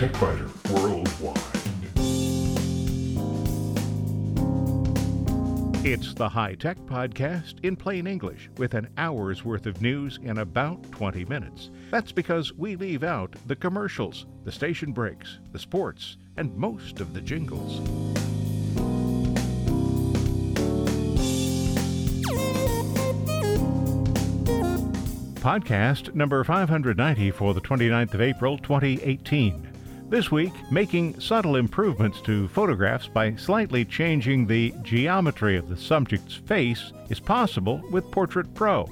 Worldwide. It's the High Tech Podcast in plain English with an hour's worth of news in about 20 minutes. That's because we leave out the commercials, the station breaks, the sports, and most of the jingles. Podcast number 590 for the 29th of April 2018. This week, making subtle improvements to photographs by slightly changing the geometry of the subject's face is possible with Portrait Pro.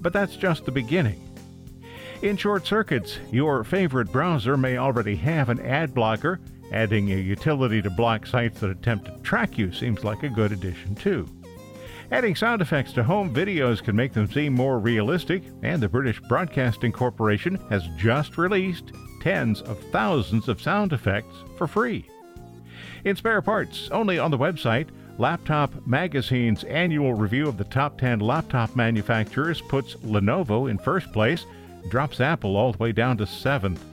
But that's just the beginning. In short circuits, your favorite browser may already have an ad blocker. Adding a utility to block sites that attempt to track you seems like a good addition, too. Adding sound effects to home videos can make them seem more realistic, and the British Broadcasting Corporation has just released tens of thousands of sound effects for free. In spare parts, only on the website, Laptop Magazine's annual review of the top 10 laptop manufacturers puts Lenovo in first place, drops Apple all the way down to seventh.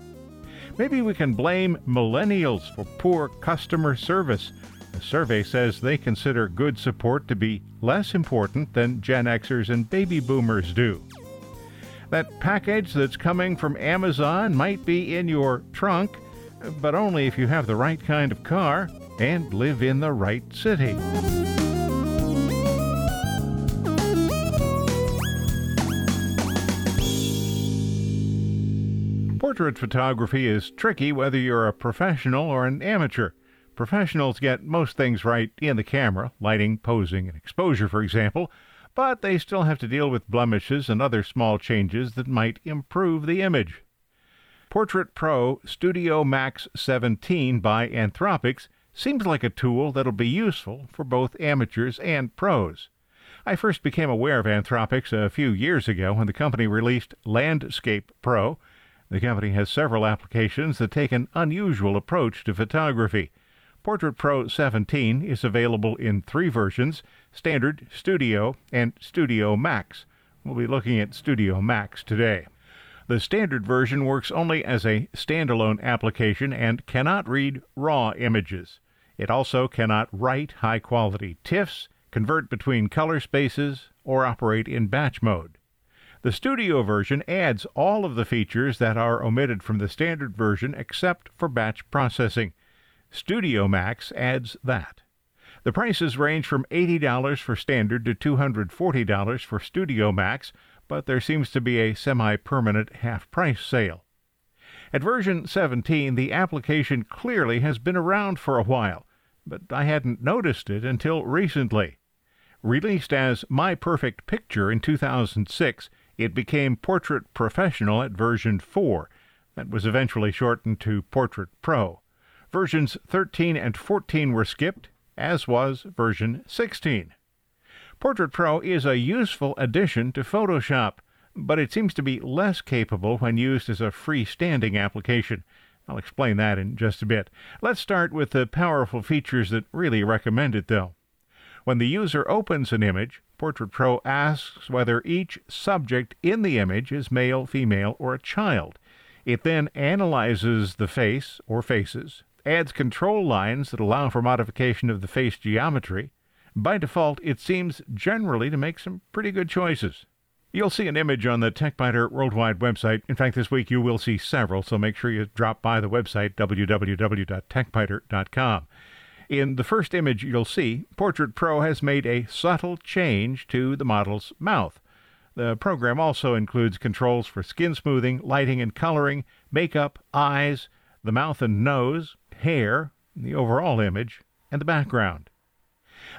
Maybe we can blame millennials for poor customer service. The survey says they consider good support to be less important than Gen Xers and baby boomers do. That package that's coming from Amazon might be in your trunk, but only if you have the right kind of car and live in the right city. Portrait photography is tricky whether you're a professional or an amateur. Professionals get most things right in the camera, lighting, posing, and exposure, for example, but they still have to deal with blemishes and other small changes that might improve the image. Portrait Pro Studio Max 17 by Anthropics seems like a tool that'll be useful for both amateurs and pros. I first became aware of Anthropics a few years ago when the company released Landscape Pro. The company has several applications that take an unusual approach to photography. Portrait Pro 17 is available in three versions Standard, Studio, and Studio Max. We'll be looking at Studio Max today. The standard version works only as a standalone application and cannot read RAW images. It also cannot write high quality TIFFs, convert between color spaces, or operate in batch mode. The studio version adds all of the features that are omitted from the standard version except for batch processing. Studio Max adds that. The prices range from $80 for standard to $240 for Studio Max, but there seems to be a semi permanent half price sale. At version 17, the application clearly has been around for a while, but I hadn't noticed it until recently. Released as My Perfect Picture in 2006, it became Portrait Professional at version 4. That was eventually shortened to Portrait Pro. Versions 13 and 14 were skipped, as was version 16. Portrait Pro is a useful addition to Photoshop, but it seems to be less capable when used as a freestanding application. I'll explain that in just a bit. Let's start with the powerful features that really recommend it, though. When the user opens an image, Portrait Pro asks whether each subject in the image is male, female, or a child. It then analyzes the face or faces, adds control lines that allow for modification of the face geometry. By default, it seems generally to make some pretty good choices. You'll see an image on the TechByter Worldwide website. In fact, this week you will see several, so make sure you drop by the website, www.techbyter.com. In the first image you'll see, Portrait Pro has made a subtle change to the model's mouth. The program also includes controls for skin smoothing, lighting and coloring, makeup, eyes, the mouth and nose, hair, the overall image, and the background.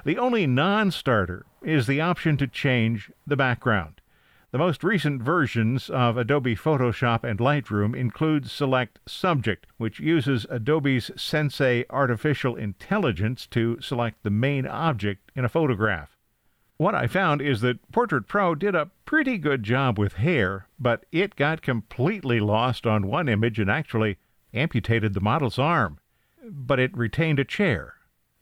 The only non starter is the option to change the background. The most recent versions of Adobe Photoshop and Lightroom include Select Subject, which uses Adobe's Sensei artificial intelligence to select the main object in a photograph. What I found is that Portrait Pro did a pretty good job with hair, but it got completely lost on one image and actually amputated the model's arm. But it retained a chair.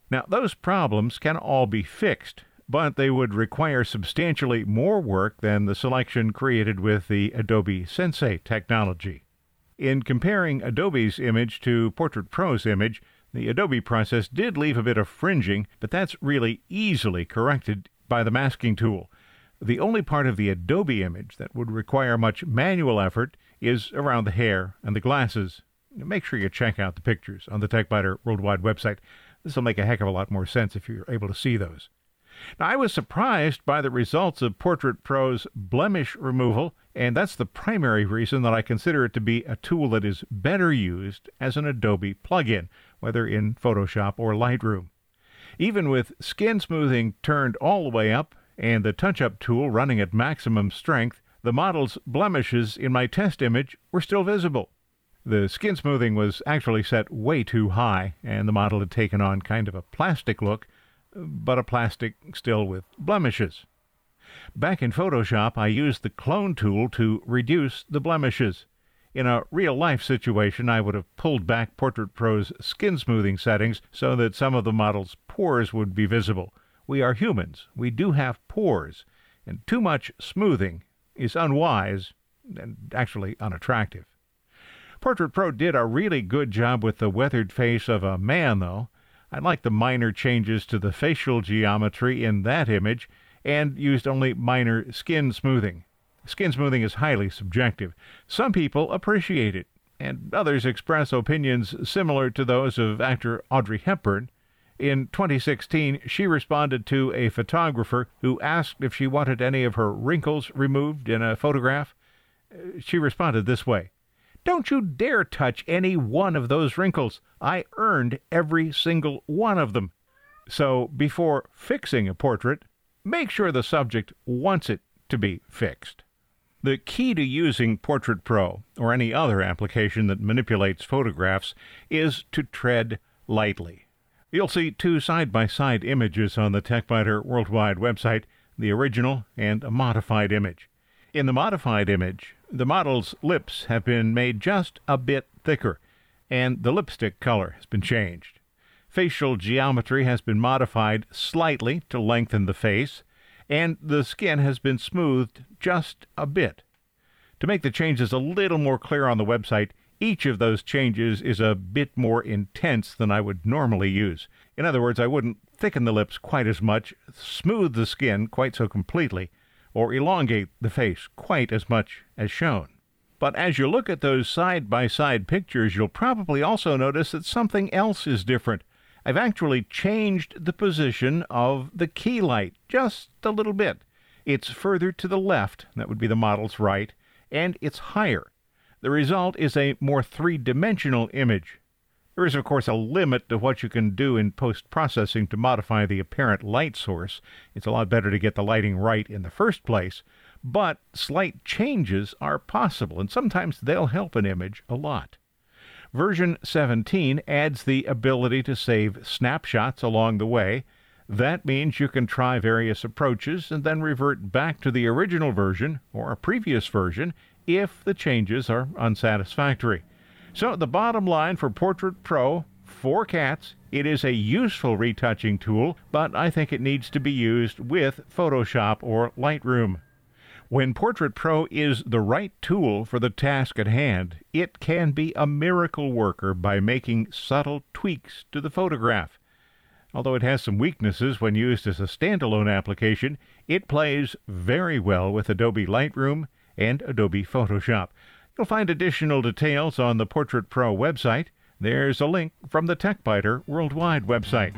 Now, those problems can all be fixed but they would require substantially more work than the selection created with the Adobe Sensei technology. In comparing Adobe's image to Portrait Pro's image, the Adobe process did leave a bit of fringing, but that's really easily corrected by the masking tool. The only part of the Adobe image that would require much manual effort is around the hair and the glasses. Make sure you check out the pictures on the TechByter Worldwide website. This will make a heck of a lot more sense if you're able to see those. Now, I was surprised by the results of Portrait Pro's blemish removal, and that's the primary reason that I consider it to be a tool that is better used as an Adobe plugin, whether in Photoshop or Lightroom. Even with skin smoothing turned all the way up and the touch up tool running at maximum strength, the model's blemishes in my test image were still visible. The skin smoothing was actually set way too high, and the model had taken on kind of a plastic look but a plastic still with blemishes. Back in Photoshop, I used the clone tool to reduce the blemishes. In a real life situation, I would have pulled back Portrait Pro's skin smoothing settings so that some of the model's pores would be visible. We are humans. We do have pores, and too much smoothing is unwise and actually unattractive. Portrait Pro did a really good job with the weathered face of a man, though. I like the minor changes to the facial geometry in that image and used only minor skin smoothing. Skin smoothing is highly subjective. Some people appreciate it, and others express opinions similar to those of actor Audrey Hepburn. In 2016, she responded to a photographer who asked if she wanted any of her wrinkles removed in a photograph. Uh, she responded this way don't you dare touch any one of those wrinkles. I earned every single one of them. So before fixing a portrait, make sure the subject wants it to be fixed. The key to using Portrait Pro or any other application that manipulates photographs is to tread lightly. You'll see two side by side images on the TechByter Worldwide website the original and a modified image. In the modified image, the model's lips have been made just a bit thicker, and the lipstick color has been changed. Facial geometry has been modified slightly to lengthen the face, and the skin has been smoothed just a bit. To make the changes a little more clear on the website, each of those changes is a bit more intense than I would normally use. In other words, I wouldn't thicken the lips quite as much, smooth the skin quite so completely, or elongate the face quite as much as shown. But as you look at those side by side pictures, you'll probably also notice that something else is different. I've actually changed the position of the key light just a little bit. It's further to the left, that would be the model's right, and it's higher. The result is a more three dimensional image. There is, of course, a limit to what you can do in post processing to modify the apparent light source. It's a lot better to get the lighting right in the first place, but slight changes are possible, and sometimes they'll help an image a lot. Version 17 adds the ability to save snapshots along the way. That means you can try various approaches and then revert back to the original version or a previous version if the changes are unsatisfactory. So the bottom line for Portrait Pro for cats, it is a useful retouching tool, but I think it needs to be used with Photoshop or Lightroom. When Portrait Pro is the right tool for the task at hand, it can be a miracle worker by making subtle tweaks to the photograph. Although it has some weaknesses when used as a standalone application, it plays very well with Adobe Lightroom and Adobe Photoshop. You'll find additional details on the Portrait Pro website. There's a link from the TechByter Worldwide website.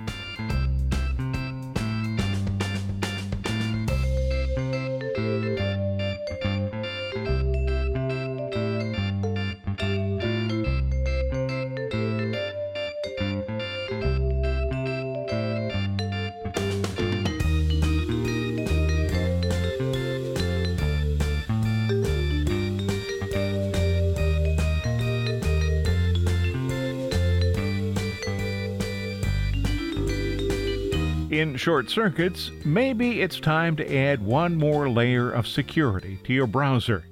Short circuits, maybe it's time to add one more layer of security to your browser.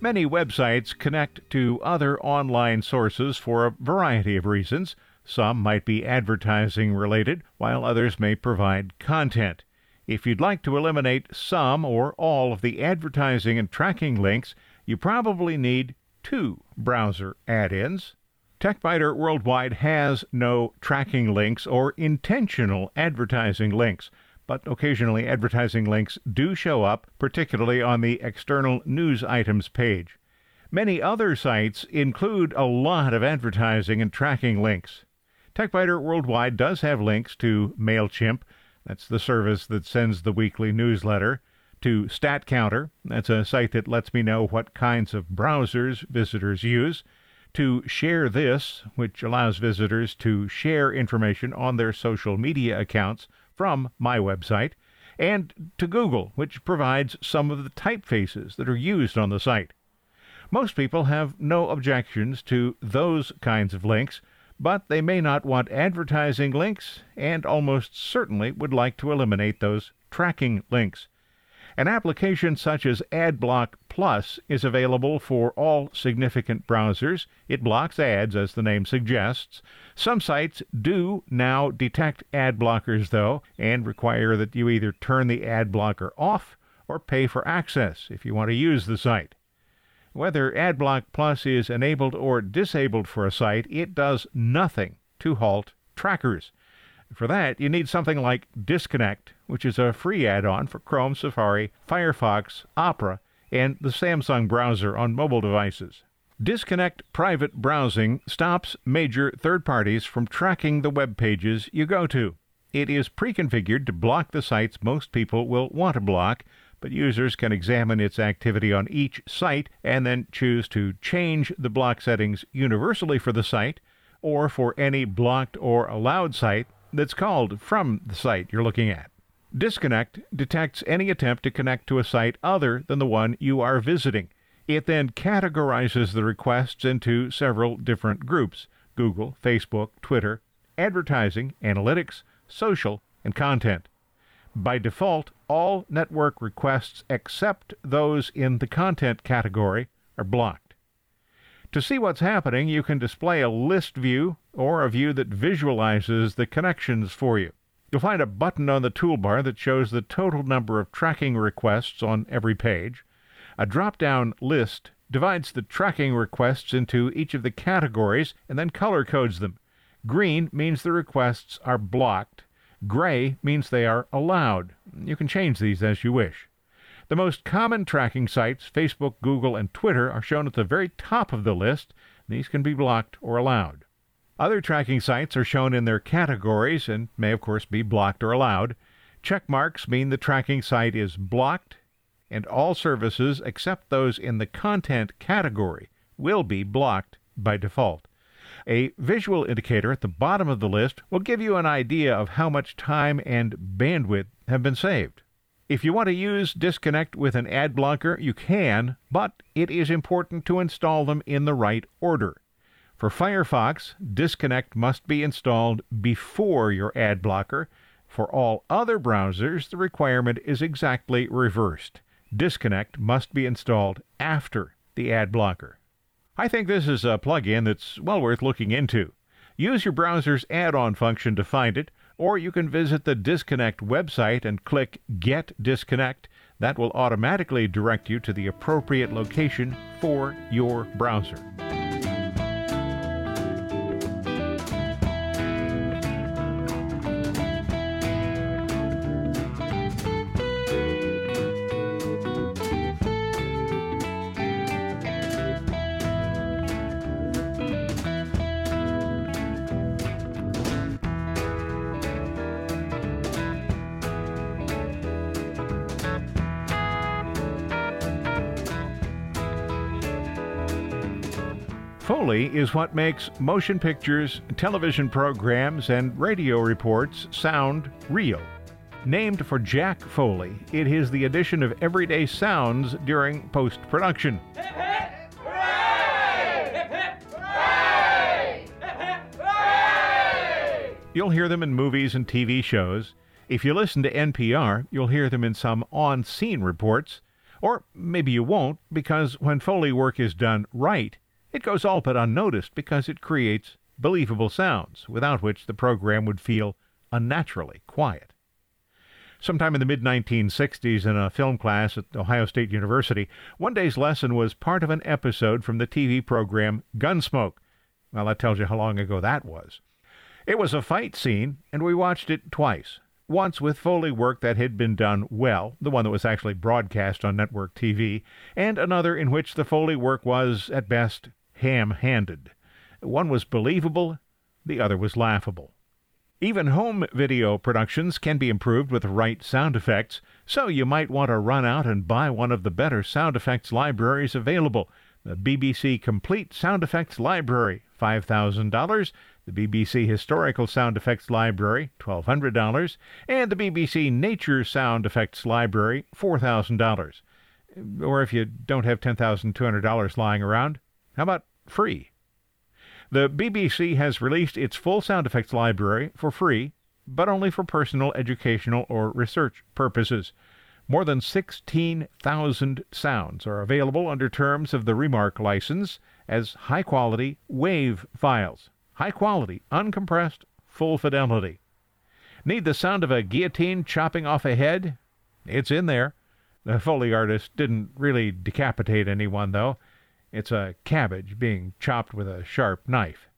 Many websites connect to other online sources for a variety of reasons. Some might be advertising related, while others may provide content. If you'd like to eliminate some or all of the advertising and tracking links, you probably need two browser add ins. TechByter Worldwide has no tracking links or intentional advertising links, but occasionally advertising links do show up, particularly on the external news items page. Many other sites include a lot of advertising and tracking links. TechByter Worldwide does have links to MailChimp, that's the service that sends the weekly newsletter, to StatCounter, that's a site that lets me know what kinds of browsers visitors use, to Share This, which allows visitors to share information on their social media accounts from my website, and to Google, which provides some of the typefaces that are used on the site. Most people have no objections to those kinds of links, but they may not want advertising links and almost certainly would like to eliminate those tracking links. An application such as AdBlock Plus is available for all significant browsers. It blocks ads, as the name suggests. Some sites do now detect ad blockers, though, and require that you either turn the ad blocker off or pay for access if you want to use the site. Whether AdBlock Plus is enabled or disabled for a site, it does nothing to halt trackers. For that, you need something like Disconnect, which is a free add on for Chrome, Safari, Firefox, Opera, and the Samsung browser on mobile devices. Disconnect private browsing stops major third parties from tracking the web pages you go to. It is pre configured to block the sites most people will want to block, but users can examine its activity on each site and then choose to change the block settings universally for the site or for any blocked or allowed site that's called from the site you're looking at. Disconnect detects any attempt to connect to a site other than the one you are visiting. It then categorizes the requests into several different groups Google, Facebook, Twitter, advertising, analytics, social, and content. By default, all network requests except those in the content category are blocked. To see what's happening, you can display a list view or a view that visualizes the connections for you. You'll find a button on the toolbar that shows the total number of tracking requests on every page. A drop down list divides the tracking requests into each of the categories and then color codes them. Green means the requests are blocked, Gray means they are allowed. You can change these as you wish. The most common tracking sites, Facebook, Google, and Twitter, are shown at the very top of the list. These can be blocked or allowed. Other tracking sites are shown in their categories and may, of course, be blocked or allowed. Check marks mean the tracking site is blocked, and all services except those in the content category will be blocked by default. A visual indicator at the bottom of the list will give you an idea of how much time and bandwidth have been saved. If you want to use Disconnect with an ad blocker, you can, but it is important to install them in the right order. For Firefox, Disconnect must be installed before your ad blocker. For all other browsers, the requirement is exactly reversed. Disconnect must be installed after the ad blocker. I think this is a plugin that's well worth looking into. Use your browser's add on function to find it, or you can visit the Disconnect website and click Get Disconnect. That will automatically direct you to the appropriate location for your browser. Foley is what makes motion pictures, television programs, and radio reports sound real. Named for Jack Foley, it is the addition of everyday sounds during post production. You'll hear them in movies and TV shows. If you listen to NPR, you'll hear them in some on scene reports. Or maybe you won't, because when Foley work is done right, it goes all but unnoticed because it creates believable sounds, without which the program would feel unnaturally quiet. Sometime in the mid 1960s, in a film class at Ohio State University, one day's lesson was part of an episode from the TV program Gunsmoke. Well, that tells you how long ago that was. It was a fight scene, and we watched it twice. Once with Foley work that had been done well, the one that was actually broadcast on network TV, and another in which the Foley work was, at best, ham handed. One was believable, the other was laughable. Even home video productions can be improved with the right sound effects, so you might want to run out and buy one of the better sound effects libraries available. The BBC Complete Sound Effects Library, $5,000, the BBC Historical Sound Effects Library, $1,200, and the BBC Nature Sound Effects Library, $4,000. Or if you don't have $10,200 lying around, how about free? The BBC has released its full sound effects library for free, but only for personal, educational, or research purposes. More than 16,000 sounds are available under terms of the RemArc license as high quality WAV files. High quality, uncompressed, full fidelity. Need the sound of a guillotine chopping off a head? It's in there. The Foley artist didn't really decapitate anyone, though. It's a cabbage being chopped with a sharp knife.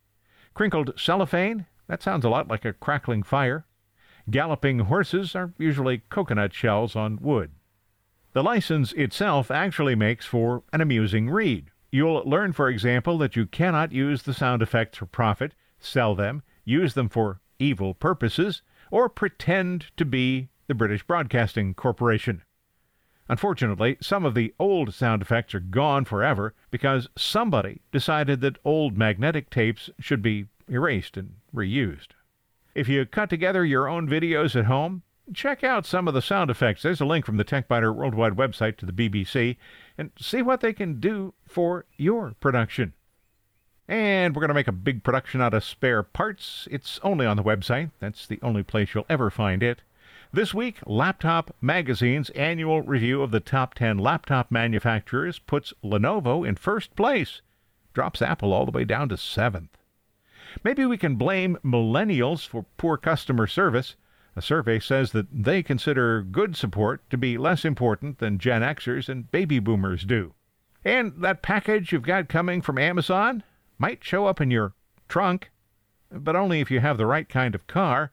Crinkled cellophane? That sounds a lot like a crackling fire. Galloping horses are usually coconut shells on wood. The license itself actually makes for an amusing read. You'll learn, for example, that you cannot use the sound effects for profit, sell them, use them for evil purposes, or pretend to be the British Broadcasting Corporation. Unfortunately, some of the old sound effects are gone forever because somebody decided that old magnetic tapes should be erased and reused. If you cut together your own videos at home, check out some of the sound effects. There's a link from the TechByter Worldwide website to the BBC and see what they can do for your production. And we're going to make a big production out of spare parts. It's only on the website. That's the only place you'll ever find it. This week, Laptop Magazine's annual review of the top 10 laptop manufacturers puts Lenovo in first place, drops Apple all the way down to seventh. Maybe we can blame millennials for poor customer service. A survey says that they consider good support to be less important than Gen Xers and baby boomers do. And that package you've got coming from Amazon might show up in your trunk, but only if you have the right kind of car